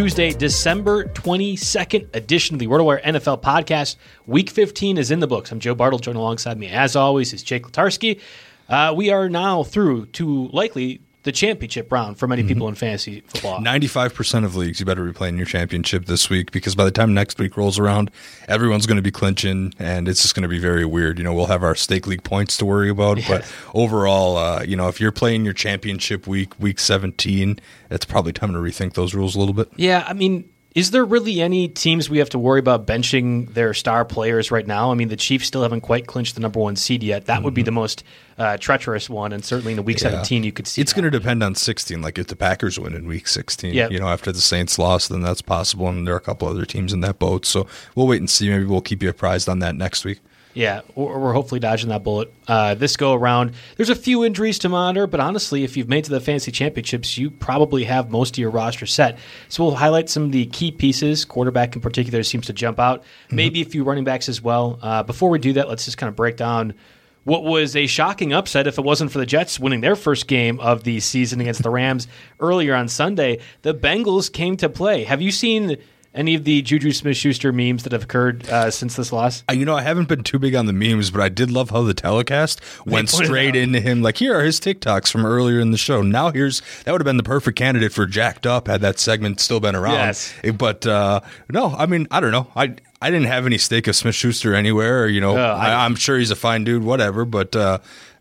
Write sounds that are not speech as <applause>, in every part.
Tuesday, December 22nd edition of the RotoWire NFL podcast. Week 15 is in the books. I'm Joe Bartel, joined alongside me, as always, is Jake Letarski. Uh, we are now through to likely the championship round for many people in fantasy football. 95% of leagues, you better be playing your championship this week because by the time next week rolls around, everyone's going to be clinching and it's just going to be very weird. You know, we'll have our stake league points to worry about, but overall, uh, you know, if you're playing your championship week, week 17, it's probably time to rethink those rules a little bit. Yeah, I mean, is there really any teams we have to worry about benching their star players right now? I mean, the Chiefs still haven't quite clinched the number one seed yet. That would be the most uh, treacherous one, and certainly in the week Mm-hmm. Yeah. 17, you could see It's going to depend on 16. Like if the Packers win in week 16, Yeah. you know, after the Saints lost, then that's possible. And there are a couple other teams in that boat. So we'll wait and see. Maybe we'll keep you apprised on that next week. Yeah, we're hopefully dodging that bullet uh, this go around. There's a few injuries to monitor, but honestly, if you've made to the fantasy championships, you probably have most of your roster set. So we'll highlight some of the key pieces. Quarterback in particular seems to jump out. Maybe a few running backs as well. Uh, before we do that, let's just kind of break down what was a shocking upset if it wasn't for the Jets winning their first game of the season against the Rams earlier on Sunday. The Bengals came to play. Have you seen any of the Juju Smith Schuster memes that have occurred uh, since this loss? Uh, You know, I haven't been too big on the memes, but I did love how the telecast went straight into him. Like, here are his TikToks from earlier in the show. Now here's that would have been the perfect candidate for Jacked Up had that segment still been around. Yes. But uh, no, I mean, I don't know. I I didn't have any stake of Smith Schuster anywhere. Or, you know, I- I'm sure he's a fine dude, whatever. But uh,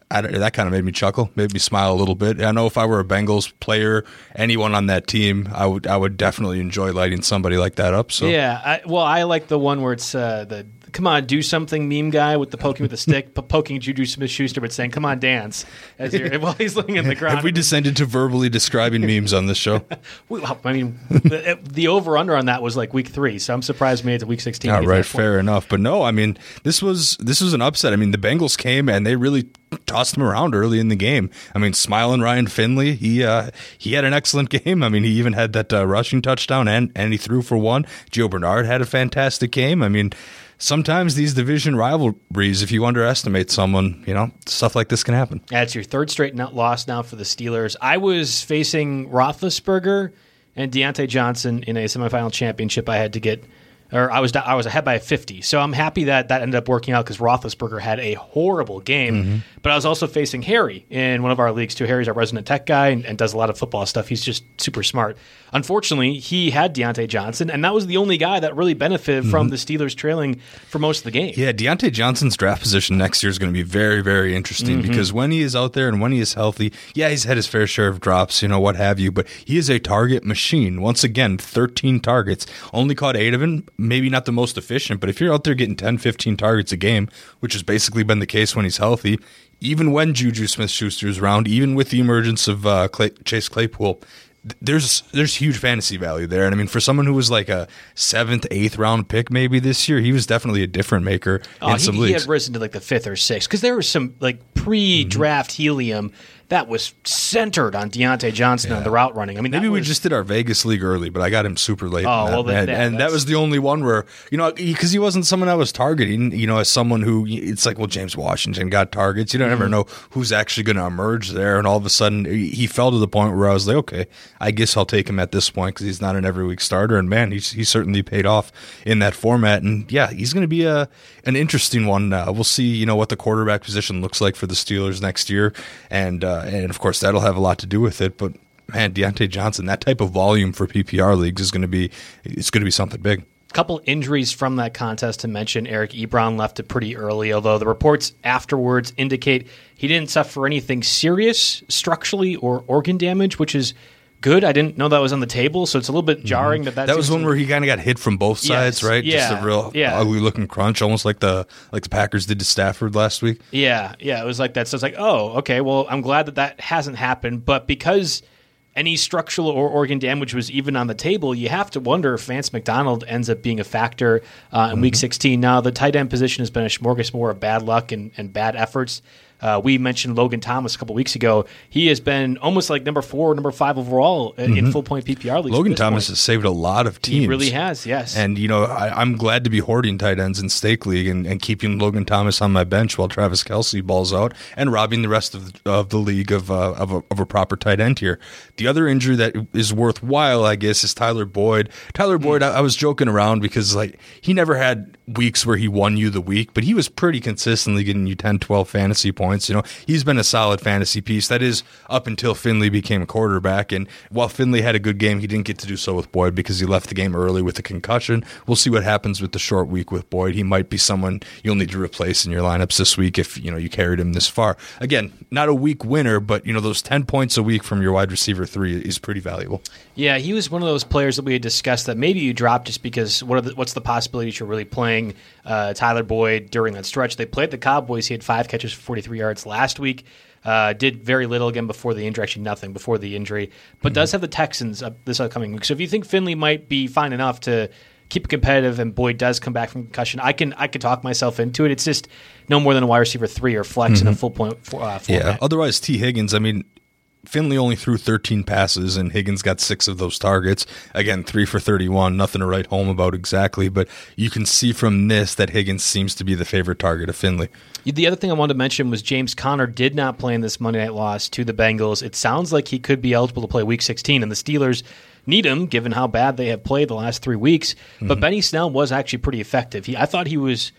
that kind of made me chuckle, made me smile a little bit. I know if I were a Bengals player, anyone on that team, I would I would definitely enjoy lighting somebody like that up. So Yeah, I, well, I like the one where it's uh, the come on, do something meme guy with the poking with the stick, <laughs> p- poking Juju Smith Schuster, but saying, come on, dance, as you're, while he's laying in the ground. Have we descended to verbally describing memes on this show? <laughs> Well, I mean, the, the over under on that was like week three, so I'm surprised we made it to week 16. All right, fair enough. But no, I mean, this was this was an upset. I mean, the Bengals came and they really tossed him around early in the game. I mean, smiling Ryan Finley, he uh, he had an excellent <laughs> game. I mean, he even had that uh, rushing touchdown and and he threw for one. Gio Bernard had a fantastic game. I mean. Sometimes these division rivalries, if you underestimate someone, you know, stuff like this can happen. That's your third straight loss now for the Steelers. I was facing Roethlisberger and Diontae Johnson in a semifinal championship. I had to get, or I was I was ahead by 50. So I'm happy that that ended up working out because Roethlisberger had a horrible game. Mm-hmm. But I was also facing Harry in one of our leagues too. Harry's our resident tech guy and, and does a lot of football stuff. He's just super smart. Unfortunately, he had Diontae Johnson, and that was the only guy that really benefited from the Steelers trailing for most of the game. Mm-hmm. Yeah, Diontae Johnson's draft position next year is going to be very, very interesting because when he is out there and when he is healthy, yeah, he's had his fair share of drops, you know, what have you, but he is a target machine. Once again, 13 targets, only caught eight of them. Maybe not the most efficient, but if you're out there getting 10, 15 targets a game, which has basically been the case when he's healthy, even when Juju Smith Schuster is around, even with the emergence of uh, Clay, Chase Claypool, there's there's huge fantasy value there. And I mean, for someone who was like a seventh, eighth round pick maybe this year, he was definitely a different maker Oh, in some he, he leagues. had risen to like the fifth or sixth because there was some like pre-draft helium that was centered on Diontae Johnson and the route running. I mean, Maybe that we just did our Vegas league early, but I got him super late. Oh, that, well, then- and, yeah, and that was the only one where you know because he wasn't someone I was targeting. You know, as someone who it's like, well, James Washington got targets. You don't Mm-hmm. ever know who's actually going to emerge there, and all of a sudden he he fell to the point where I was like, okay, I guess I'll take him at this point because he's not an every week starter. And man, he's he certainly paid off in that format. And yeah, he's going to be a an interesting one. Uh, we'll see, you know, what the quarterback position looks like for the Steelers next year, and uh, Uh, and of course that'll have a lot to do with it, but man, Diontae Johnson, that type of volume for PPR leagues is going to be it's going to be something big. couple injuries from that contest to mention. Eric Ebron left it pretty early, although the reports afterwards indicate he didn't suffer anything serious structurally or organ damage, which is good. I didn't know that was on the table, so it's a little bit jarring that that, Mm-hmm. That was one where he kind of got hit from both sides, Yes, right? Just yeah, a real yeah. ugly looking crunch, almost like the like the Packers did to Stafford last week. Yeah, yeah, it was like that. So it's like, oh, okay. Well, I'm glad that that hasn't happened, but because any structural or organ damage was even on the table, you have to wonder if Vance McDonald ends up being a factor uh, in Week 16. Now, the tight end position has been a smorgasbord of bad luck and, and bad efforts. Uh, we mentioned Logan Thomas a couple weeks ago. He has been almost like number four, number five overall in, in full point PPR leagues. Logan Thomas point. has saved a lot of teams. He really has, yes. And you know, I, I'm glad to be hoarding tight ends in stake league and, and keeping Logan Thomas on my bench while Travis Kelce balls out and robbing the rest of the, of the league of uh, of, a, of a proper tight end here. The other injury that is worthwhile, I guess, is Tyler Boyd. Tyler Boyd, I, I was joking around because like he never had weeks where he won you the week, but he was pretty consistently getting you 10, 12 fantasy points. You know, he's been a solid fantasy piece. That is up until Finley became a quarterback. And while Finley had a good game, he didn't get to do so with Boyd because he left the game early with a concussion. We'll see what happens with the short week with Boyd. He might be someone you'll need to replace in your lineups this week if you know you carried him this far. Again, not a week winner, but you know those 10 points a week from your wide receiver 3 is pretty valuable. Yeah, he was one of those players that we had discussed that maybe you drop just because what the, what's the possibility you're really playing uh, Tyler Boyd during that stretch? They played the Cowboys. He had five catches for 43 yards last week. Uh, did very little again before the injury, actually nothing before the injury, but does have the Texans up this upcoming week. So if you think Finley might be fine enough to keep it competitive and Boyd does come back from concussion, I can I can talk myself into it. It's just no more than a wide receiver three or flex in a full point for, uh, Yeah. Otherwise, Tee Higgins, I mean, Finley only threw 13 passes, and Higgins got six of those targets. Again, three for 31. Nothing to write home about exactly, but you can see from this that Higgins seems to be the favorite target of Finley. The other thing I wanted to mention was James Conner did not play in this Monday night loss to the Bengals. It sounds like he could be eligible to play Week 16, and the Steelers need him given how bad they have played the last three weeks. But mm-hmm. Benny Snell was actually pretty effective. He, I thought he was.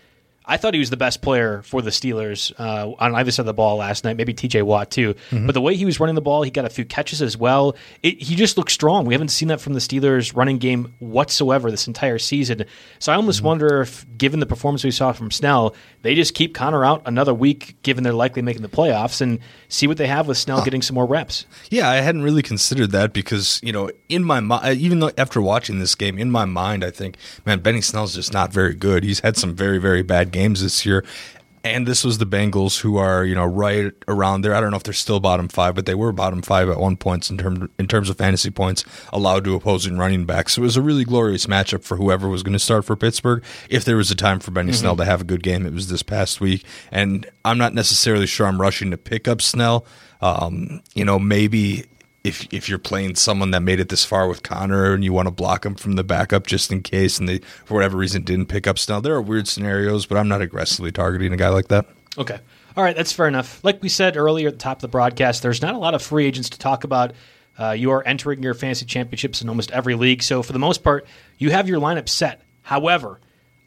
I thought he was the best player for the Steelers uh, on either side of the ball last night. Maybe T.J. Watt too. Mm-hmm. But the way he was running the ball, he got a few catches as well. It, he just looked strong. We haven't seen that from the Steelers running game whatsoever this entire season. So I almost mm-hmm. wonder if, given the performance we saw from Snell, they just keep Conner out another week, given they're likely making the playoffs, and see what they have with Snell huh. getting some more reps. Yeah, I hadn't really considered that because you know, in my mind, even though after watching this game, in my mind, I think, man, Benny Snell's just not very good. He's had some very, very bad games this year. And this was the Bengals who are, you know, right around there. I don't know if they're still bottom five, but they were bottom five at one point in terms in terms of fantasy points allowed to opposing running backs. So it was a really glorious matchup for whoever was going to start for Pittsburgh. If there was a time for Benny mm-hmm. Snell to have a good game, it was this past week. And I'm not necessarily sure I'm rushing to pick up Snell. Um, you know, maybe if if you're playing someone that made it this far with Conner and you want to block him from the backup just in case, and they for whatever reason didn't pick up Snell, there are weird scenarios, but I'm not aggressively targeting a guy like that. Okay. All right, that's fair enough. Like we said earlier at the top of the broadcast, there's not a lot of free agents to talk about. Uh, you are entering your fantasy championships in almost every league, so for the most part, you have your lineup set. However,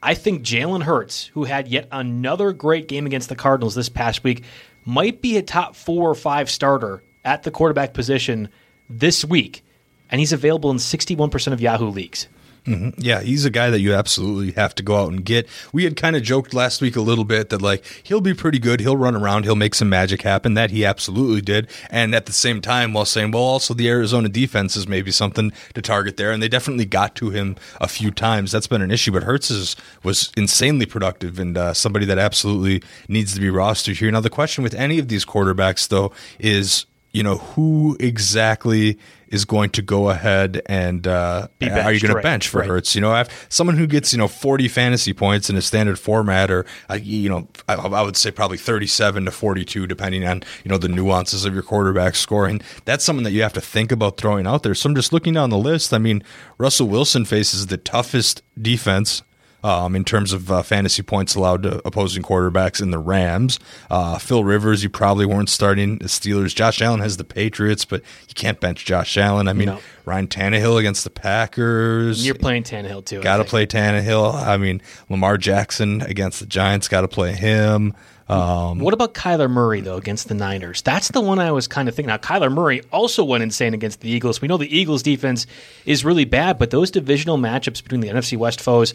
I think Jalen Hurts, who had yet another great game against the Cardinals this past week, might be a top four or five starter at the quarterback position this week, and he's available in 61% of Yahoo leagues. Mm-hmm. Yeah, he's a guy that you absolutely have to go out and get. We had kind of joked last week a little bit that like he'll be pretty good. He'll run around. He'll make some magic happen. That he absolutely did. And at the same time, while saying, well, also the Arizona defense is maybe something to target there, and they definitely got to him a few times. That's been an issue. But Hurts is, was insanely productive and uh, somebody that absolutely needs to be rostered here. Now the question with any of these quarterbacks though is you know, who exactly is going to go ahead and uh, are you going to bench for right. Hurts? You know, someone who gets you know forty fantasy points in a standard format, or uh, you know, I, I, would say probably thirty-seven to forty-two, depending on you know the nuances of your quarterback scoring. That's something that you have to think about throwing out there. So I'm just looking down the list. I mean, Russell Wilson faces the toughest defense um, in terms of uh, fantasy points allowed to opposing quarterbacks in the Rams. Uh, Phil Rivers, you probably weren't starting the Steelers. Josh Allen has the Patriots, but you can't bench Josh Allen. I mean, no. Ryan Tannehill against the Packers. You're playing Tannehill too. Got to play Tannehill. I mean, Lamar Jackson against the Giants. Got to play him. Um, what about Kyler Murray though against the Niners? That's the one I was kind of thinking. Now Kyler Murray also went insane against the Eagles. We know the Eagles defense is really bad, but those divisional matchups between the NFC West foes,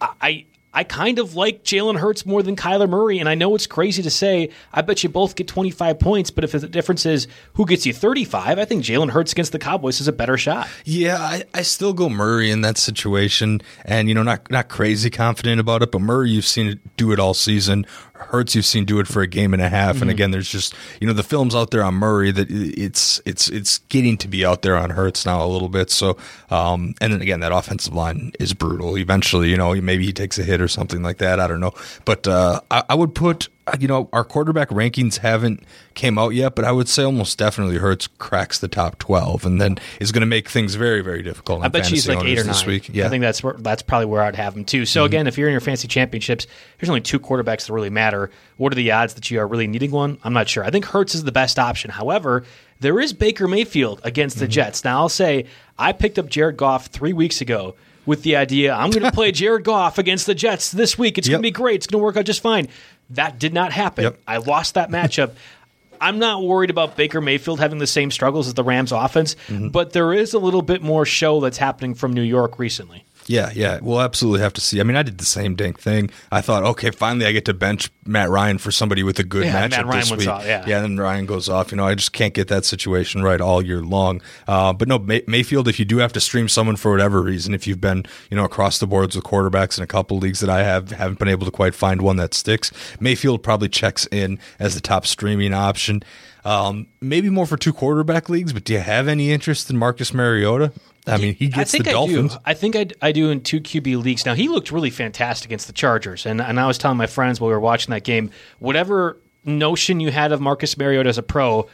I I kind of like Jalen Hurts more than Kyler Murray, and I know it's crazy to say. I bet you both get 25 points, but if the difference is who gets you 35, I think Jalen Hurts against the Cowboys is a better shot. Yeah, I, I still go Murray in that situation, and you know, not not crazy confident about it, but Murray, you've seen it do it all season. Hurts you've seen do it for a game and a half, mm-hmm. and again, there's just you know the films out there on Murray that it's it's it's getting to be out there on Hurts now a little bit. So, um, and then again, that offensive line is brutal. Eventually, you know, maybe he takes a hit or something like that. I don't know, but uh, I, I would put you know, our quarterback rankings haven't came out yet, but I would say almost definitely Hurts cracks the top twelve, and then is going to make things very, very difficult. I bet she's like eight or nine. Week. Yeah, I think that's where, that's probably where I'd have him too. So mm-hmm. again, if you're in your fancy championships, there's only two quarterbacks that really matter. What are the odds that you are really needing one? I'm not sure. I think Hurts is the best option. However, there is Baker Mayfield against the mm-hmm. Jets. Now I'll say I picked up Jared Goff three weeks ago with the idea I'm going <laughs> to play Jared Goff against the Jets this week. It's yep. going to be great. It's going to work out just fine. That did not happen. Yep. I lost that matchup. <laughs> I'm not worried about Baker Mayfield having the same struggles as the Rams offense, mm-hmm. but there is a little bit more show that's happening from New York recently. Yeah, yeah. We'll absolutely have to see. I mean, I did the same dang thing. I thought, okay, finally I get to bench Matt Ryan for somebody with a good yeah, matchup this week. Off, yeah. yeah, and then Ryan goes off. You know, I just can't get that situation right all year long. Uh, but no, May- Mayfield, if you do have to stream someone for whatever reason, if you've been, you know, across the boards with quarterbacks in a couple leagues that I have, haven't been able to quite find one that sticks, Mayfield probably checks in as the top streaming option. Um, maybe more for two quarterback leagues, but do you have any interest in Marcus Mariota? I mean, he gets the Dolphins. I, I think I, I do in two QB leagues. Now, he looked really fantastic against the Chargers. And, and I was telling my friends while we were watching that game, whatever notion you had of Marcus Mariota as a pro,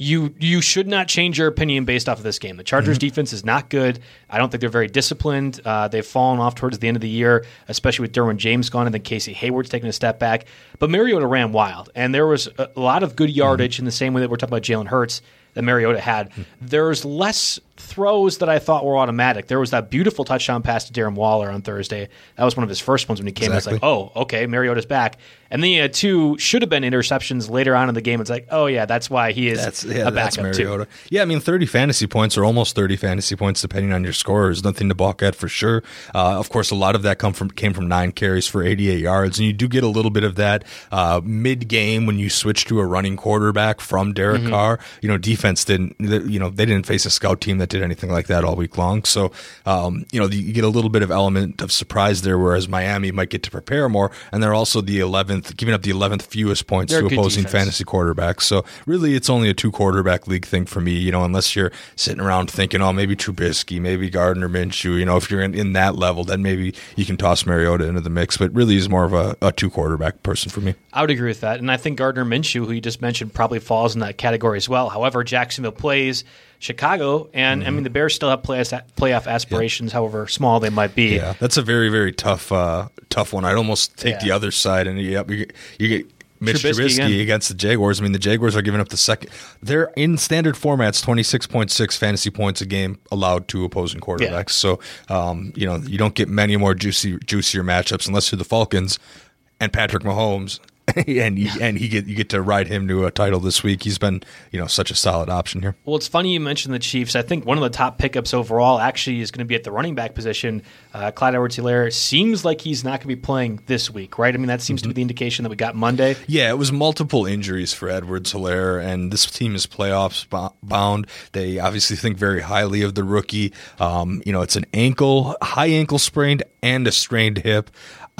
you you should not change your opinion based off of this game. The Chargers mm-hmm. defense is not good. I don't think they're very disciplined. Uh, they've fallen off towards the end of the year, especially with Derwin James gone and then Casey Hayward's taking a step back. But Mariota ran wild, and there was a lot of good yardage mm-hmm. in the same way that we're talking about Jalen Hurts. that Mariota had. There's less throws that I thought were automatic. There was that beautiful touchdown pass to Darren Waller on Thursday. That was one of his first ones when he came. Exactly. It's like, oh, okay, Mariota's back. And then he had two should have been interceptions later on in the game. It's like, oh yeah, that's why he is That's yeah, a backup too. Yeah, I mean, thirty fantasy points or almost thirty fantasy points, depending on your score, is nothing to balk at for sure. Uh, of course, a lot of that come from came from nine carries for eighty-eight yards, and you do get a little bit of that uh, mid-game when you switch to a running quarterback from Derek Mm-hmm. Carr. You know, defense didn't, you know, they didn't face a scout team that did anything like that all week long. So, um, you know, you get a little bit of element of surprise there, whereas Miami might get to prepare more, and they're also the eleventh, giving up the eleventh fewest points They're to opposing defense. fantasy quarterbacks. So really, it's only a two quarterback league thing for me. You know, unless you're sitting around thinking, oh, maybe Trubisky, maybe Gardner Minshew. You know, if you're in, in that level, then maybe you can toss Mariota into the mix. But really, he's more of a, a two quarterback person for me. I would agree with that. And I think Gardner Minshew, who you just mentioned, probably falls in that category as well. However, Jacksonville plays Chicago, and Mm-hmm. I mean, the Bears still have playoff, playoff aspirations, however small they might be. Yeah, that's a very very tough uh, tough one. I'd almost take Yeah. the other side, and you, you, get- you get. Mitch Trubisky Trubisky, again. against the Jaguars. I mean, the Jaguars are giving up the second. They're in standard formats, twenty six point six fantasy points a game allowed to opposing quarterbacks. So, um, you know, you don't get many more juicy, juicier matchups unless you're the Falcons and Patrick Mahomes, <laughs> and you, and he get you get to ride him to a title this week. He's been, you know, such a solid option here. Well, it's funny you mentioned the Chiefs. I think one of the top pickups overall actually is going to be at the running back position. Uh, Clyde Edwards-Helaire seems like he's not going to be playing this week, right? I mean, that seems to be the indication that we got Monday. Yeah, it was multiple injuries for Edwards Helaire, and this team is playoffs bound. They obviously think very highly of the rookie. Um, you know, it's an ankle, high ankle sprained, and a strained hip.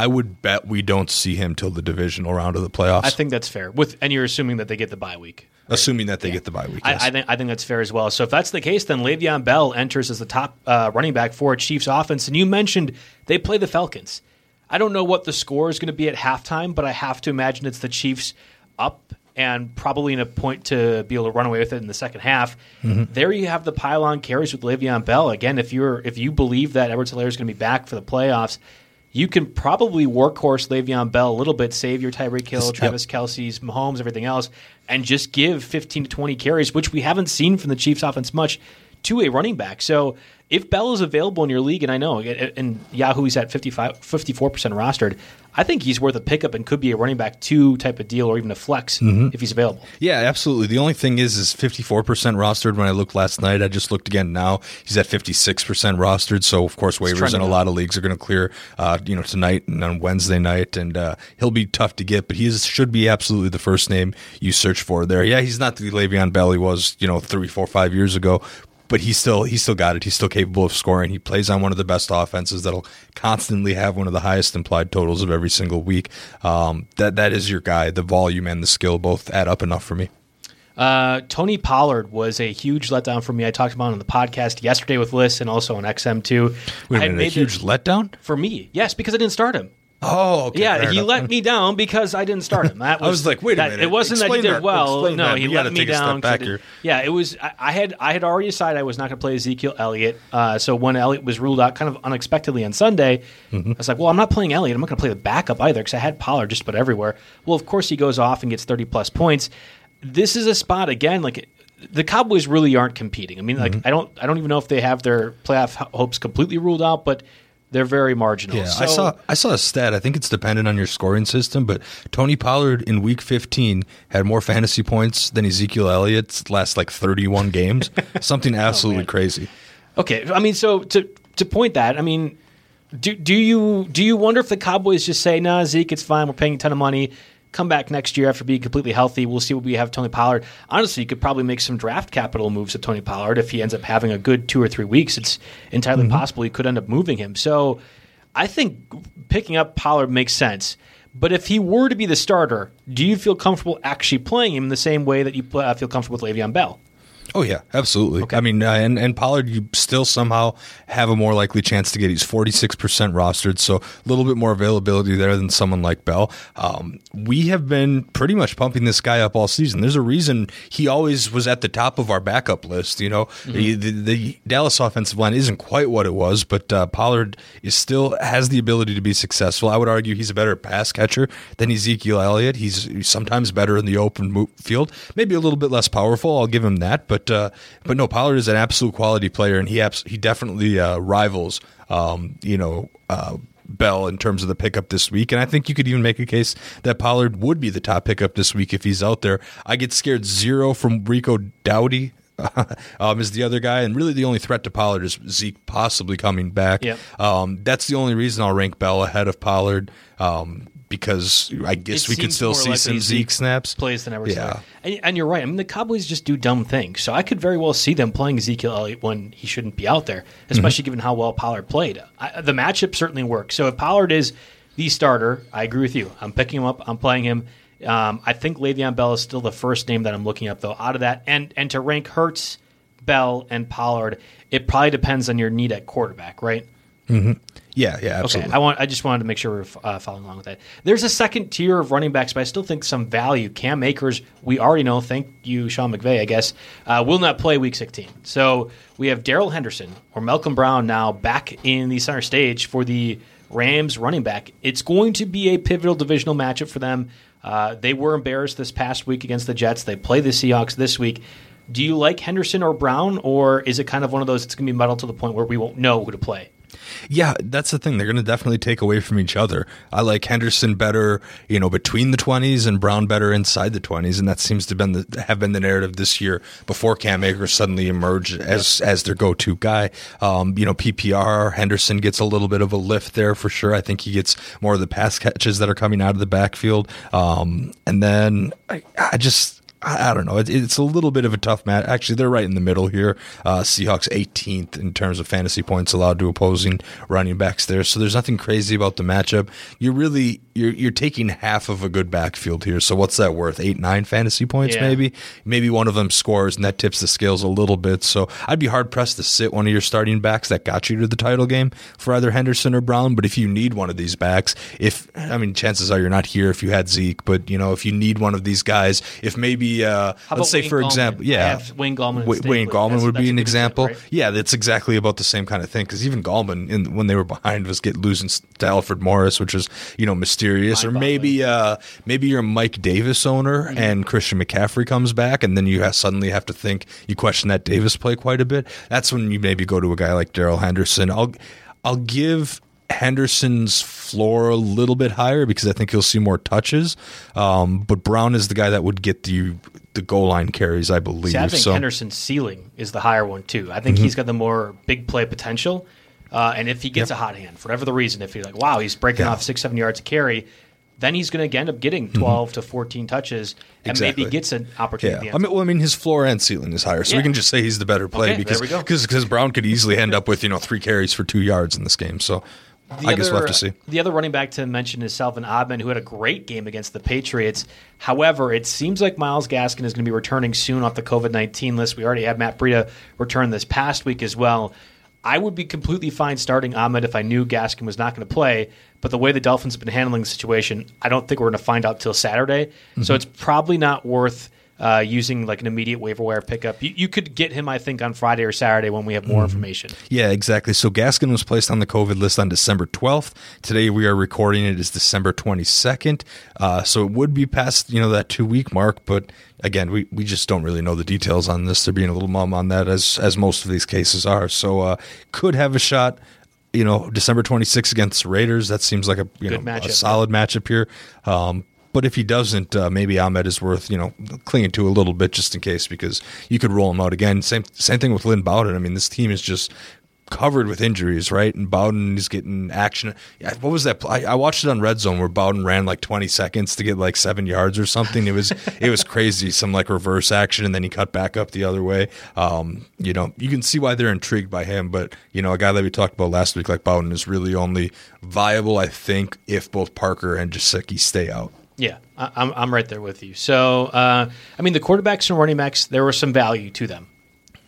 I would bet we don't see him till the divisional round of the playoffs. I think that's fair. With and you're assuming that they get the bye week. assuming that they get the bye week. yes. I, I think I think that's fair as well. So if that's the case, then Le'Veon Bell enters as the top uh, running back for a Chiefs offense. And you mentioned they play the Falcons. I don't know what the score is going to be at halftime, but I have to imagine it's the Chiefs up and probably in a point to be able to run away with it in the second half. There you have the pylon carries with Le'Veon Bell. Again, if you're if you believe that Edwards Helaire is going to be back for the playoffs, you can probably workhorse Le'Veon Bell a little bit, save your Tyreek Hill, Yep. Travis Kelce's, Mahomes, everything else, and just give 15 to 20 carries, which we haven't seen from the Chiefs offense much, to a running back. So if Bell is available in your league, and I know in Yahoo he's at 55, 54% rostered, I think he's worth a pickup and could be a running back two type of deal or even a flex Mm-hmm. if he's available. Yeah, absolutely. The only thing is, is 54% rostered when I looked last night. I just looked again now. He's at 56% rostered. So, of course, waivers in a lot of leagues are going to clear, uh, you know, tonight and on Wednesday night. And uh, he'll be tough to get, but he is, should be absolutely the first name you search for there. Yeah, he's not the Le'Veon Bell he was, you know, three, four, five years ago. But he still he still got it. He's still capable of scoring. He plays on one of the best offenses that'll constantly have one of the highest implied totals of every single week. Um, that that is your guy. The volume and the skill both add up enough for me. Uh, Tony Pollard was a huge letdown for me. I talked about it on the podcast yesterday with Liz and also on XM2. Wait I a minute, a huge letdown? for me. Yes, because I didn't start him. Oh, okay. Yeah, he enough. let me down because I didn't start him. That <laughs> I was like, wait a that- minute. It wasn't that he did that. well. Explain No, that. he We let me down. a step down. 'cause I back did- here. Yeah, it was. I, I had I had already decided I was not going to play Ezekiel Elliott. Uh, so when Elliott was ruled out kind of unexpectedly on Sunday, Mm-hmm. I was like, well, I'm not playing Elliott. I'm not going to play the backup either because I had Pollard just about everywhere. Well, of course he goes off and gets 30 plus points. This is a spot again like. The Cowboys really aren't competing. I mean, like Mm-hmm. I don't, I don't even know if they have their playoff hopes completely ruled out, but they're very marginal. Yeah, I saw I saw a stat. I think it's dependent on your scoring system, but Tony Pollard in Week 15 had more fantasy points than Ezekiel Elliott's last like 31 games. <laughs> Something oh, absolutely crazy. Okay, I mean, so to to point that, I mean, do do you do you wonder if the Cowboys just say, "Nah, Zeke, it's fine. We're paying a ton of money. Come back next year after being completely healthy. We'll see what we have Tony Pollard." Honestly, you could probably make some draft capital moves at Tony Pollard if he ends up having a good two or three weeks. It's entirely possible you could end up moving him. So, I think picking up Pollard makes sense. But if he were to be the starter, do you feel comfortable actually playing him in the same way that you uh, feel comfortable with Le'Veon Bell? Oh yeah, absolutely. I mean, uh, and and Pollard, you still somehow have a more likely chance to get. He's forty six percent rostered, so a little bit more availability there than someone like Bell. Um, we have been pretty much pumping this guy up all season. There's a reason he always was at the top of our backup list. You know, the, the, the Dallas offensive line isn't quite what it was, but uh, Pollard is still has the ability to be successful. I would argue he's a better pass catcher than Ezekiel Elliott. He's, he's sometimes better in the open field, maybe a little bit less powerful. I'll give him that, but But uh, but no, Pollard is an absolute quality player, and he abs- he definitely uh, rivals um, you know uh, Bell in terms of the pickup this week. And I think you could even make a case that Pollard would be the top pickup this week if he's out there. I get scared zero from Rico Dowdle. <laughs> um, is the other guy, and really the only threat to Pollard is Zeke possibly coming back. Yep. Um, that's the only reason I'll rank Bell ahead of Pollard. Um, because I guess It we could still see some Zeke snaps. plays than ever. Yeah. And, and you're right. I mean, the Cowboys just do dumb things. So I could very well see them playing Ezekiel Elliott when he shouldn't be out there, especially given how well Pollard played. I, the matchup certainly works. So if Pollard is the starter, I agree with you. I'm picking him up. I'm playing him. Um, I think Le'Veon Bell is still the first name that I'm looking up though. Out of that, and and to rank Hurts, Bell, and Pollard, it probably depends on your need at quarterback, right? Yeah, yeah, absolutely. Okay, I want. I just wanted to make sure we're uh, following along with that. There's a second tier of running backs, but I still think some value. Cam Akers, we already know. Thank you, Sean McVay. I guess uh, will not play Week 16. So we have Darrell Henderson or Malcolm Brown now back in the center stage for the Rams running back. It's going to be a pivotal divisional matchup for them. Uh, they were embarrassed this past week against the Jets. They play the Seahawks this week. Do you like Henderson or Brown, or is it kind of one of those? It's going to be muddled to the point where we won't know who to play. Yeah, that's the thing. They're going to definitely take away from each other. I like Henderson better, you know, between the twenties, and Brown better inside the twenties, and that seems to been the, have been the narrative this year. Before Cam Akers suddenly emerged as as their go to guy, um, you know, PPR Henderson gets a little bit of a lift there for sure. I think he gets more of the pass catches that are coming out of the backfield, um, and then I, I just. I I don't know. It, it's a little bit of a tough match. Actually, they're right in the middle here. Uh, Seahawks 18th in terms of fantasy points allowed to opposing running backs there. So there's nothing crazy about the matchup. You're really you're you're taking half of a good backfield here. So what's that worth? Eight nine fantasy points Yeah. maybe. Maybe one of them scores and that tips the scales a little bit. So I'd be hard pressed to sit one of your starting backs that got you to the title game for either Henderson or Brown. But if you need one of these backs, if I mean chances are you're not here if you had Zeke, but you know if you need one of these guys, if maybe uh, let's say Wayne for Gallman? example, yeah, Wayne Gallman and Wayne Gallman That's- would that's be an example. right? Yeah, that's exactly about the same kind of thing. Because even Gallman, in, when they were behind, was get losing to Alfred Morris, which is you know mysterious. Or maybe uh, maybe you're a Mike Davis owner Mm-hmm. and Christian McCaffrey comes back, and then you have, suddenly have to think you question that Davis play quite a bit. That's when you maybe go to a guy like Darrell Henderson. I'll I'll give. Henderson's floor a little bit higher because I think he'll see more touches, um, but Brown is the guy that would get the the goal line carries, I believe. See, I think so, Henderson's ceiling is the higher one too. I think Mm-hmm. he's got the more big play potential. Uh, and if he gets a hot hand for whatever the reason, if you're like, wow, he's breaking Yeah. off six, seven yards a carry, then he's going to end up getting 12 to 14 touches and Exactly. maybe gets an opportunity. Yeah, I mean, well, I mean, his floor and ceiling is higher, so we can just say he's the better play Okay, because there we go. because because Brown could easily end up with you know three carries for two yards in this game. So The I guess we'll other- have to see. The other running back to mention is Salvon Ahmed, who had a great game against the Patriots. However, it seems like Myles Gaskin is going to be returning soon off the COVID 19 list. We already had Matt Breida return this past week as well. I would be completely fine starting Ahmed if I knew Gaskin was not going to play. But the way the Dolphins have been handling the situation, I don't think we're going to find out till Saturday. Mm-hmm. So it's probably not worth uh, using like an immediate waiver wire pickup. You, you could get him, I think, on Friday or Saturday when we have more information. Yeah, exactly. So Gaskin was placed on the COVID list on December 12th. Today we are recording it is December 22nd. Uh, so it would be past, you know, that two week mark. But again, we, we just don't really know the details on this. They're being a little mum on that as, as most of these cases are. So, uh, could have a shot. You know, December 26th against Raiders. That seems like a you Good know matchup. a solid matchup here. Um, but if he doesn't, uh, maybe Ahmed is worth you know clinging to a little bit just in case because you could roll him out again. Same same thing with Lynn Bowden. I mean, this team is just covered with injuries, right? And Bowden is getting action. What was that? I, I watched it on Red Zone where Bowden ran like 20 seconds to get like seven yards or something. It was it was crazy. Some like reverse action, and then he cut back up the other way. Um, you know, you can see why they're intrigued by him. But you know, a guy that we talked about last week, like Bowden, is really only viable, I think, if both Parker and Gesicki stay out. Yeah, I, I'm I'm right there with you. So, uh, I mean, the quarterbacks and running backs, there was some value to them.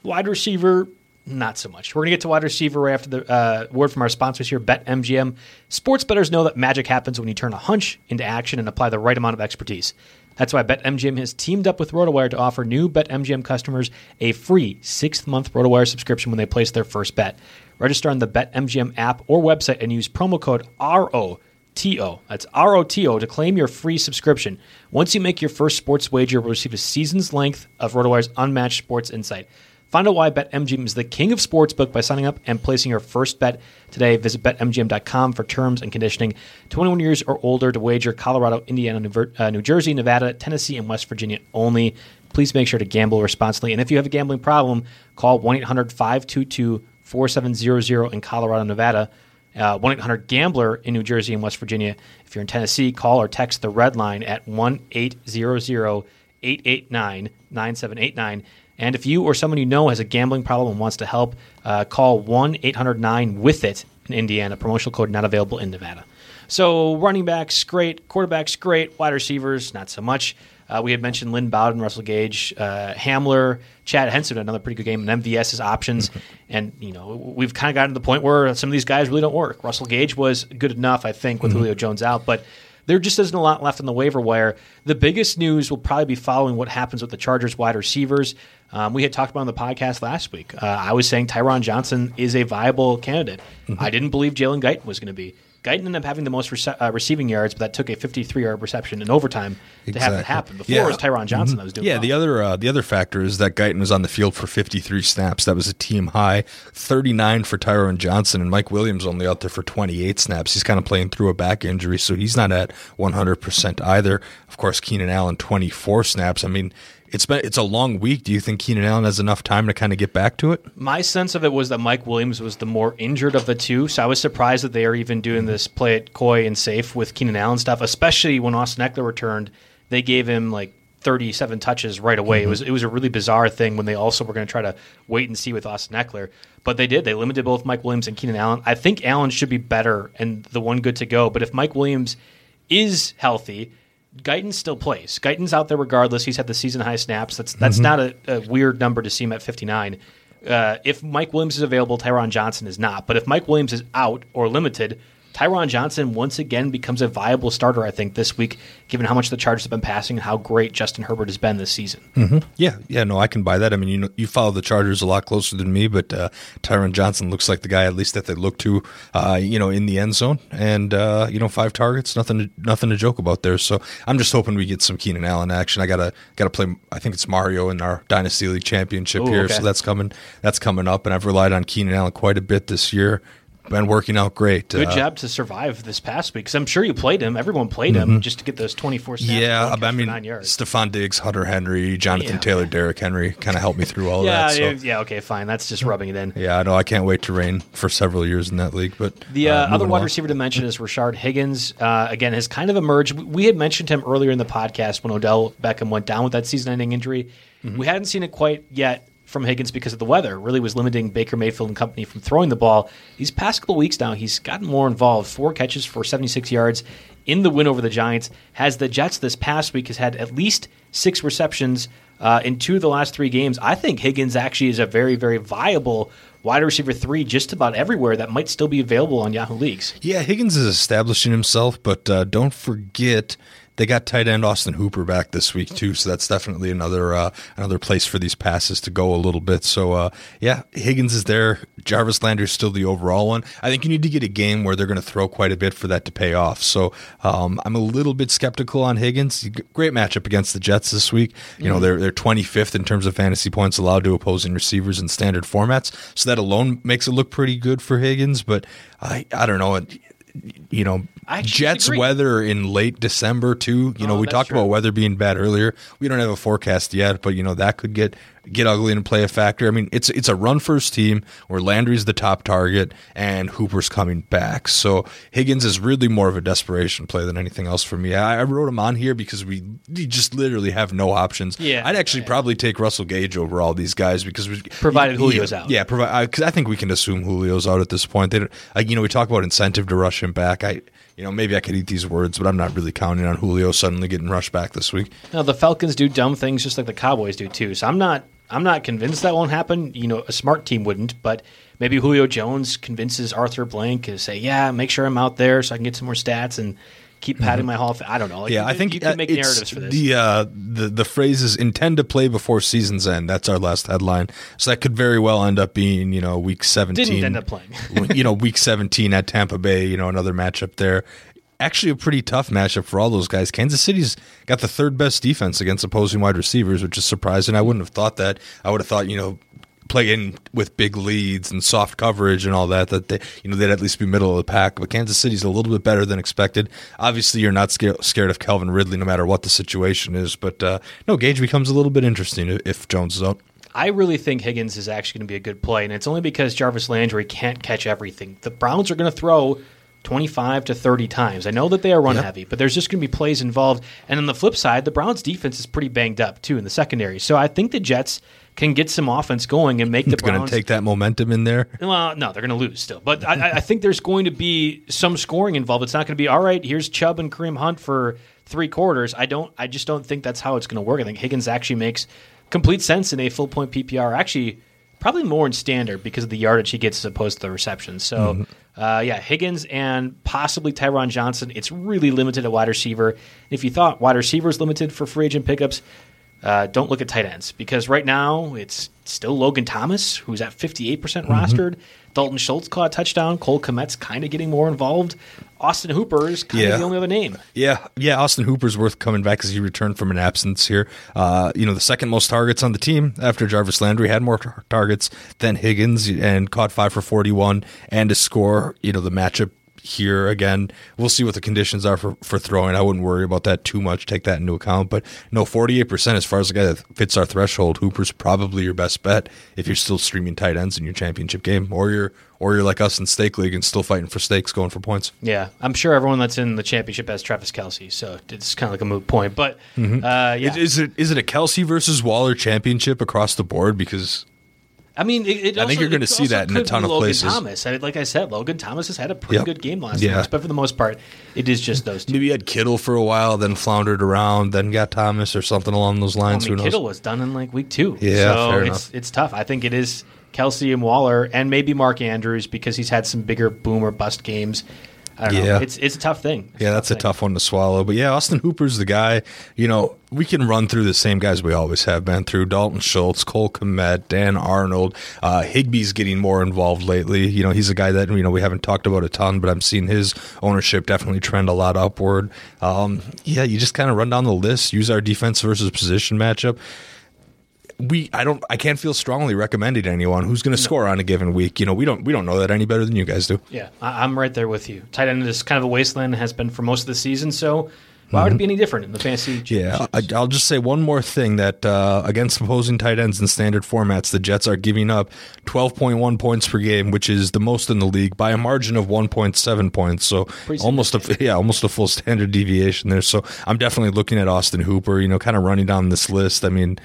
Wide receiver, not so much. We're to get to wide receiver right after the uh, word from our sponsors here, BetMGM. Sports bettors know that magic happens when you turn a hunch into action and apply the right amount of expertise. That's why BetMGM has teamed up with RotoWire to offer new BetMGM customers a free six-month RotoWire subscription when they place their first bet. Register on the BetMGM app or website and use promo code RO ROTO. That's ROTO to claim your free subscription. Once you make your first sports wager, you'll receive a season's length of RotoWire's unmatched sports insight. Find out why BetMGM is the king of sportsbook by signing up and placing your first bet today. Visit BetMGM.com for terms and conditioning. 21 years or older to wager Colorado, Indiana, New, uh, New Jersey, Nevada, Tennessee, and West Virginia only. Please make sure to gamble responsibly. And if you have a gambling problem, call 1 800 522 4700 in Colorado, Nevada. 1 800 Gambler in New Jersey and West Virginia. If you're in Tennessee, call or text the red line at 1 800 889 9789. And if you or someone you know has a gambling problem and wants to help, uh, call 1 800 9 with it in Indiana. Promotional code not available in Nevada. So running backs, great. Quarterbacks, great. Wide receivers, not so much. Uh, we had mentioned Lynn Bowden, Russell Gage, uh, Hamler, Chad Hansen, another pretty good game, and MVS's options. <laughs> and, you know, we've kind of gotten to the point where some of these guys really don't work. Russell Gage was good enough, I think, with mm-hmm. Julio Jones out, but there just isn't a lot left on the waiver wire. The biggest news will probably be following what happens with the Chargers wide receivers. Um, we had talked about on the podcast last week. Uh, I was saying Tyron Johnson is a viable candidate. Mm-hmm. I didn't believe Jalen Guyton was going to be. Guyton ended up having the most rece- uh, receiving yards, but that took a 53 yard reception in overtime exactly. to have that happen. Before yeah. it was Tyron Johnson mm-hmm. that was doing. Yeah, well. the other uh, the other factor is that Guyton was on the field for 53 snaps. That was a team high. 39 for Tyron Johnson, and Mike Williams only out there for 28 snaps. He's kind of playing through a back injury, so he's not at 100 percent either. Of course, Keenan Allen 24 snaps. I mean, it's been it's a long week. Do you think Keenan Allen has enough time to kind of get back to it? My sense of it was that Mike Williams was the more injured of the two, so I was surprised that they are even doing this play it coy and safe with Keenan Allen stuff, especially when Austin Ekeler returned. They gave him like 37 touches right away. Mm-hmm. It was it was a really bizarre thing when they also were going to try to wait and see with Austin Ekeler, but they did. They limited both Mike Williams and Keenan Allen. I think Allen should be better and the one good to go, but if Mike Williams is healthy Guyton still plays. Guyton's out there regardless. He's had the season high snaps. That's that's mm-hmm. not a, a, weird number to see him at 59. Uh, if Mike Williams is available, Tyron Johnson is not. But if Mike Williams is out or limited, Tyron Johnson once again becomes a viable starter, I think, this week, given how much the Chargers have been passing and how great Justin Herbert has been this season. Mm-hmm. Yeah, yeah, no, I can buy that. I mean, you know, you follow the Chargers a lot closer than me, but uh, Tyron Johnson looks like the guy at least that they look to, uh, you know, in the end zone, and uh, you know, five targets, nothing, to, nothing to joke about there. So I'm just hoping we get some Keenan Allen action. I gotta, gotta play. I think it's Mario in our Dynasty League Championship Ooh, here, okay. so that's coming, that's coming up, and I've relied on Keenan Allen quite a bit this year been working out great. Good uh, job to survive this past week because I'm sure you played him. Everyone played mm-hmm. him just to get those 24 snaps. Yeah, I mean, nine yards. Stefon Diggs, Hunter Henry, Jonathan yeah. Taylor, Derrick Henry kind of helped me through all <laughs> yeah, of that. So. Yeah, okay, fine. That's just rubbing it in. Yeah, I know. I can't wait to reign for several years in that league. But the uh, uh, other wide receiver to mention is Rashard Higgins. Uh, again, has kind of emerged. We had mentioned him earlier in the podcast when Odell Beckham went down with that season-ending injury. Mm-hmm. We hadn't seen it quite yet from Higgins because of the weather. Really was limiting Baker Mayfield and company from throwing the ball. These past couple weeks now, he's gotten more involved. Four catches for 76 yards in the win over the Giants. Has the Jets this past week has had at least six receptions uh, in two of the last three games. I think Higgins actually is a very, very viable wide receiver three just about everywhere that might still be available on Yahoo leagues. Yeah, Higgins is establishing himself, but uh, don't forget they got tight end Austin Hooper back this week too, so that's definitely another uh, another place for these passes to go a little bit. So uh, yeah, Higgins is there. Jarvis Landry is still the overall one. I think you need to get a game where they're going to throw quite a bit for that to pay off. So um, I'm a little bit skeptical on Higgins. Great matchup against the Jets this week. You know mm-hmm. they're they're 25th in terms of fantasy points allowed to opposing receivers in standard formats, so that alone makes it look pretty good for Higgins. But I I don't know you know, Jets weather in late December too. You know, oh, we talked true. about weather being bad earlier. We don't have a forecast yet, but you know that could get get ugly and play a factor. I mean, it's it's a run first team where Landry's the top target and Hooper's coming back. So Higgins is really more of a desperation play than anything else for me. I, I wrote him on here because we, we just literally have no options. Yeah, I'd actually yeah. probably take Russell Gage over all these guys because we provided Julio's out. Yeah, provide because I, I, think we can assume Julio's out at this point. They don't, like, you know, we talk about incentive to rush him back. I you know, maybe I could eat these words, but I'm not really counting on Julio suddenly getting rushed back this week. No, the Falcons do dumb things just like the Cowboys do too. So I'm not I'm not convinced that won't happen. You know, a smart team wouldn't, but maybe Julio Jones convinces Arthur Blank to say, "Yeah, make sure I'm out there so I can get some more stats and keep padding mm-hmm. my hall." Of, I don't know. Like, yeah, I think you can make narratives for this. The uh, the the phrase is "intend to play before season's end." That's our last headline. So that could very well end up being you know week seventeen. Didn't end up playing. <laughs> you know, week seventeen at Tampa Bay. You know, another matchup there actually a pretty tough matchup for all those guys. Kansas City's got the third best defense against opposing wide receivers, which is surprising. I wouldn't have thought that. I would have thought, you know, playing with big leads and soft coverage and all that, that they, you know, they'd at least be middle of the pack. But Kansas City's a little bit better than expected. Obviously, you're not scared, of Calvin Ridley no matter what the situation is. But uh, no, Gage becomes a little bit interesting if Jones is out. I really think Higgins is actually going to be a good play, and it's only because Jarvis Landry can't catch everything. The Browns are going to throw 25 to 30 times. I know that they are run yep. heavy, but there's just going to be plays involved. And on the flip side, the Browns defense is pretty banged up too in the secondary. So I think the Jets can get some offense going and make the Browns going to take that momentum in there. Well, no, they're going to lose still, but I, I, think there's going to be some scoring involved. It's not going to be all right. Here's Chubb and Kareem Hunt for three quarters. I don't. I just don't think that's how it's going to work. I think Higgins actually makes complete sense in a full point PPR. Actually, probably more in standard because of the yardage he gets as opposed to the receptions. So. Mm-hmm. Uh, yeah, Higgins and possibly Tyron Johnson. It's really limited at wide receiver. If you thought wide receiver is limited for free agent pickups, uh, don't look at tight ends because right now it's still Logan Thomas, who's at 58% mm hmm rostered. Dalton Schultz caught a touchdown. Cole Kmet's kind of getting more involved. Austin Hooper is kind yeah. of the only other name. Yeah, yeah. Austin Hooper's worth coming back because he returned from an absence here. Uh, you know, the second most targets on the team after Jarvis Landry had more tar- targets than Higgins and caught five for 41 and a score. You know, the matchup here again. We'll see what the conditions are for, for throwing. I wouldn't worry about that too much. Take that into account. But no, 48% as far as the guy that fits our threshold, Hooper's probably your best bet if you're still streaming tight ends in your championship game or you're or you're like us in stake league and still fighting for stakes going for points. Yeah, I'm sure everyone that's in the championship has Travis Kelce, so it's kind of like a moot point. But mm-hmm. uh, yeah, is it is it a Kelsey versus Waller championship across the board? Because I mean, it, it I also, think you're going to see that in a ton of Logan places. Thomas, I, like I said, Logan Thomas has had a pretty yep. good game last yeah. week, but for the most part, it is just those two. Maybe you had Kittle for a while, then floundered around, then got Thomas or something along those lines. I mean, Kittle was done in like week two. Yeah, so fair it's enough. it's tough. I think it is Kelce and Waller, and maybe Mark Andrews because he's had some bigger boom or bust games. I don't yeah. know. It's it's a tough thing. It's yeah, that's a tough one to swallow. But yeah, Austin Hooper's the guy. You know, we can run through the same guys we always have been through: Dalton Schultz, Cole Kmet, Dan Arnold. Uh, Higbee's getting more involved lately. You know, he's a guy that you know we haven't talked about a ton, but I'm seeing his ownership definitely trend a lot upward. Um, yeah, you just kind of run down the list. Use our defense versus position matchup we I don't I can't feel strongly recommending anyone who's going to no. score on a given week. You know, we don't we don't know that any better than you guys do. Yeah, I, am right there with you. Tight end is kind of a wasteland has been for most of the season, so. Why would it be any different in the fantasy? Yeah, I, will just say one more thing that uh, against opposing tight ends in standard formats, the Jets are giving up 12.1 points per game, which is the most in the league by a margin of 1.7 points. So almost a yeah, almost a full standard deviation there. So I'm definitely looking at Austin Hooper. You know, kind of running down this list. I mean,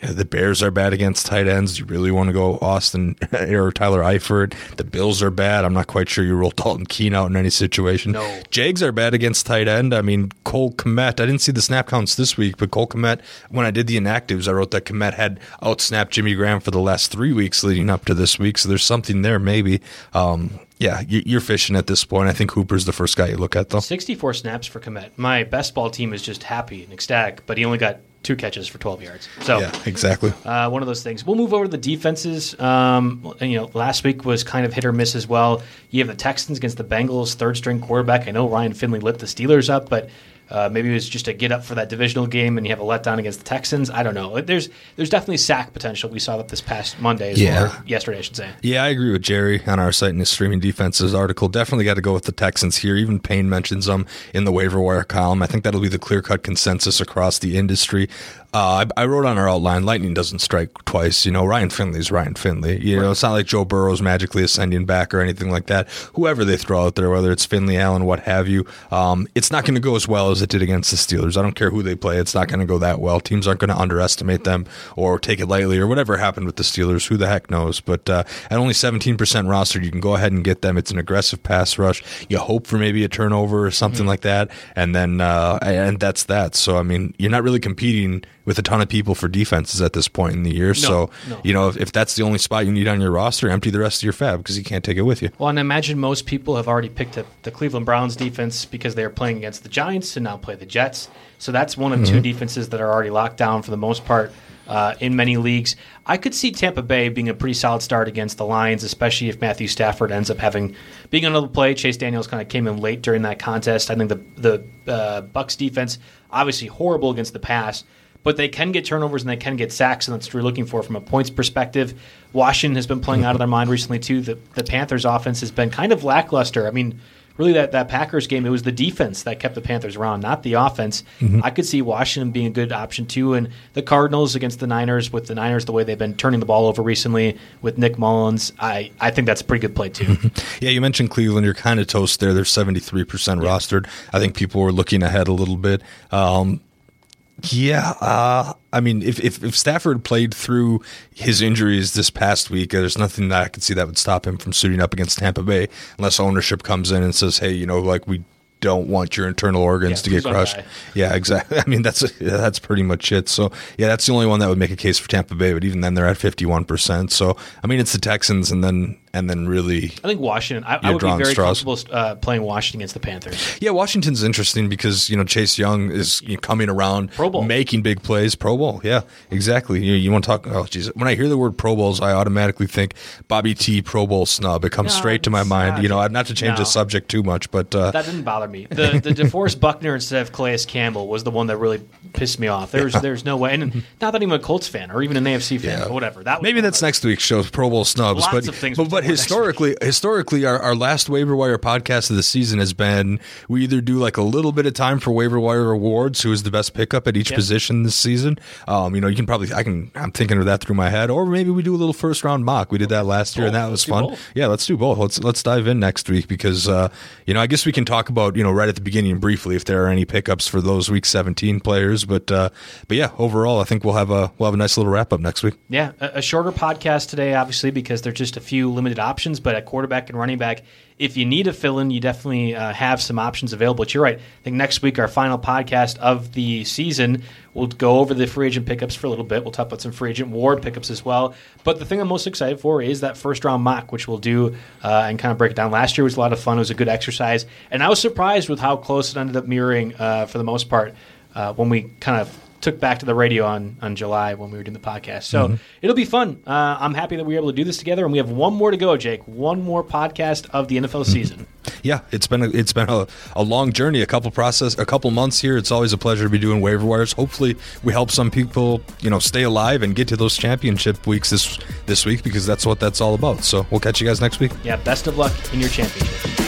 the Bears are bad against tight ends. You really want to go Austin <laughs> or Tyler Eifert. The Bills are bad. I'm not quite sure you roll <laughs> Dalton Keene out in any situation. No. Jags are bad against tight end. I mean, Cole Kmet, I didn't see the snap counts this week, but Cole Kmet, when I did the inactives, I wrote that Kmet had outsnapped Jimmy Graham for the last three weeks leading up to this week. So there's something there, maybe. Um, yeah, you're fishing at this point. I think Hooper's the first guy you look at, though. 64 snaps for Kmet. My best ball team is just happy and ecstatic, but he only got two catches for 12 yards. So yeah, exactly. Uh, one of those things. We'll move over to the defenses. Um, you know, last week was kind of hit or miss as well. You have the Texans against the Bengals, third string quarterback. I know Ryan Finley lit the Steelers up, but uh, maybe it was just a get up for that divisional game, and you have a letdown against the Texans. I don't know. There's there's definitely sack potential. We saw that this past Monday, yeah. Well, yesterday, I should say. Yeah, I agree with Jerry on our site in his streaming defenses article. Definitely got to go with the Texans here. Even Payne mentions them in the waiver wire column. I think that'll be the clear cut consensus across the industry. Uh, I, I, wrote on our outline, lightning doesn't strike twice. You know, Ryan Finley's Ryan Finley. You right. know, it's not like Joe Burrow's magically ascending back or anything like that. Whoever they throw out there, whether it's Finley, Allen, what have you, um, it's not going to go as well as it did against the Steelers. I don't care who they play; it's not going to go that well. Teams aren't going to underestimate them or take it lightly or whatever happened with the Steelers. Who the heck knows? But uh, at only 17% rostered, you can go ahead and get them. It's an aggressive pass rush. You hope for maybe a turnover or something mm-hmm. like that, and then uh, and that's that. So I mean, you're not really competing with a ton of people for defenses at this point in the year. No, so, no. you know, if, if, that's the only spot you need on your roster, empty the rest of your FAAB because you can't take it with you. Well, and I imagine most people have already picked up the Cleveland Browns defense because they are playing against the Giants and now play the Jets. So that's one of mm-hmm. two defenses that are already locked down for the most part. uh, in many leagues. I could see Tampa Bay being a pretty solid start against the Lions, especially if Matthew Stafford ends up having being another play. Chase Daniels kind of came in late during that contest. I think the the uh, Bucs defense obviously horrible against the pass, but they can get turnovers and they can get sacks, and that's what you're looking for from a points perspective. Washington has been playing out of their mind recently too. The the Panthers offense has been kind of lackluster. I mean really that, that Packers game, it was the defense that kept the Panthers around, not the offense. Mm-hmm. I could see Washington being a good option too. And the Cardinals against the Niners, with the Niners the way they've been turning the ball over recently with Nick Mullens, I, I think that's a pretty good play too. <laughs> yeah, you mentioned Cleveland. You're kind of toast there. They're 73% yeah. rostered. I think people were looking ahead a little bit. Um, yeah, uh, I mean, if, if, if Stafford played through his injuries this past week, there's nothing that I could see that would stop him from suiting up against Tampa Bay, unless ownership comes in and says, "Hey, you know, like we don't want your internal organs yeah, to get crushed. Yeah, exactly. <laughs> I mean, that's that's pretty much it. So yeah, that's the only one that would make a case for Tampa Bay. But even then, they're at fifty one percent. So I mean, it's the Texans, and then and then really, I think Washington. I, I would be very straws. comfortable uh, playing Washington against the Panthers. Yeah, Washington's interesting because you know Chase Young is you know, coming around, Pro Bowl. making big plays. Pro Bowl, yeah, exactly. You, you want to talk? Oh, geez. When I hear the word Pro Bowls, I automatically think Bobby T. Pro Bowl snub. It comes no, straight to my mind. Not, you know, not to change no. the subject too much, but uh, that didn't bother me. The the DeForest Buckner instead of Calais Campbell was the one that really pissed me off. There's yeah. there's no way, and not that I'm a Colts fan or even an AFC fan, yeah. whatever. That maybe that's next week's show, Pro Bowl snubs. Lots but of things but, but historically historically, our, our last waiver wire podcast of the season has been we either do like a little bit of time for waiver wire awards, who is the best pickup at each yep. position this season. Um, you know, you can probably I can I'm thinking of that through my head, or maybe we do a little first round mock. We did that last year, and that was fun. Yeah, let's do both. Let's let's dive in next week because uh, you know I guess we can talk about you know right at the beginning briefly if there are any pickups for those week 17 players, but uh, but yeah, overall I think we'll have a we'll have a nice little wrap up next week. Yeah, a, a shorter podcast today, obviously because there's just a few limited options, but at quarterback and running back if you need a fill in, you definitely uh, have some options available. But you're right. I think next week, our final podcast of the season, we'll go over the free agent pickups for a little bit. We'll talk about some free agent ward pickups as well. But the thing I'm most excited for is that first round mock, which we'll do uh, and kind of break it down. Last year was a lot of fun. It was a good exercise. And I was surprised with how close it ended up mirroring uh, for the most part uh, when we kind of took back to the radio on, on July when we were doing the podcast. So mm-hmm. it'll be fun. Uh, I'm happy that we were able to do this together, and we have one more to go, Jake. One more podcast of the NFL mm-hmm. season. Yeah, it's been a, it's been a, a long journey, a couple process, a couple months here. It's always a pleasure to be doing waiver wires. Hopefully, we help some people, you know, stay alive and get to those championship weeks this this week because that's what that's all about. So we'll catch you guys next week. Yeah, best of luck in your championship.